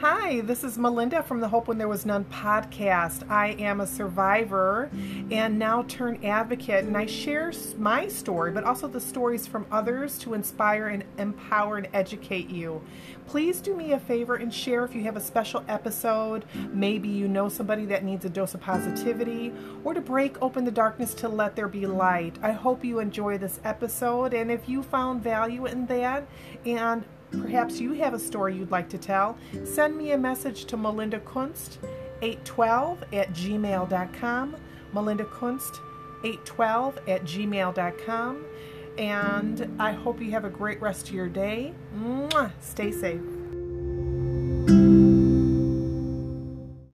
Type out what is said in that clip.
Hi, this is Melinda from the Hope When There Was None podcast. I am a survivor and now turn advocate, and I share my story, but also the stories from others to inspire and empower and educate you. Please do me a favor and share if you have a special episode. Maybe you know somebody that needs a dose of positivity or to break open the darkness to let there be light. I hope you enjoy this episode, and if you found value in that and Perhaps you have a story you'd like to tell. Send me a message to Melinda Kunst, 812 at gmail.com. Melinda Kunst, 812 at gmail.com. And I hope you have a great rest of your day. Mwah! Stay safe.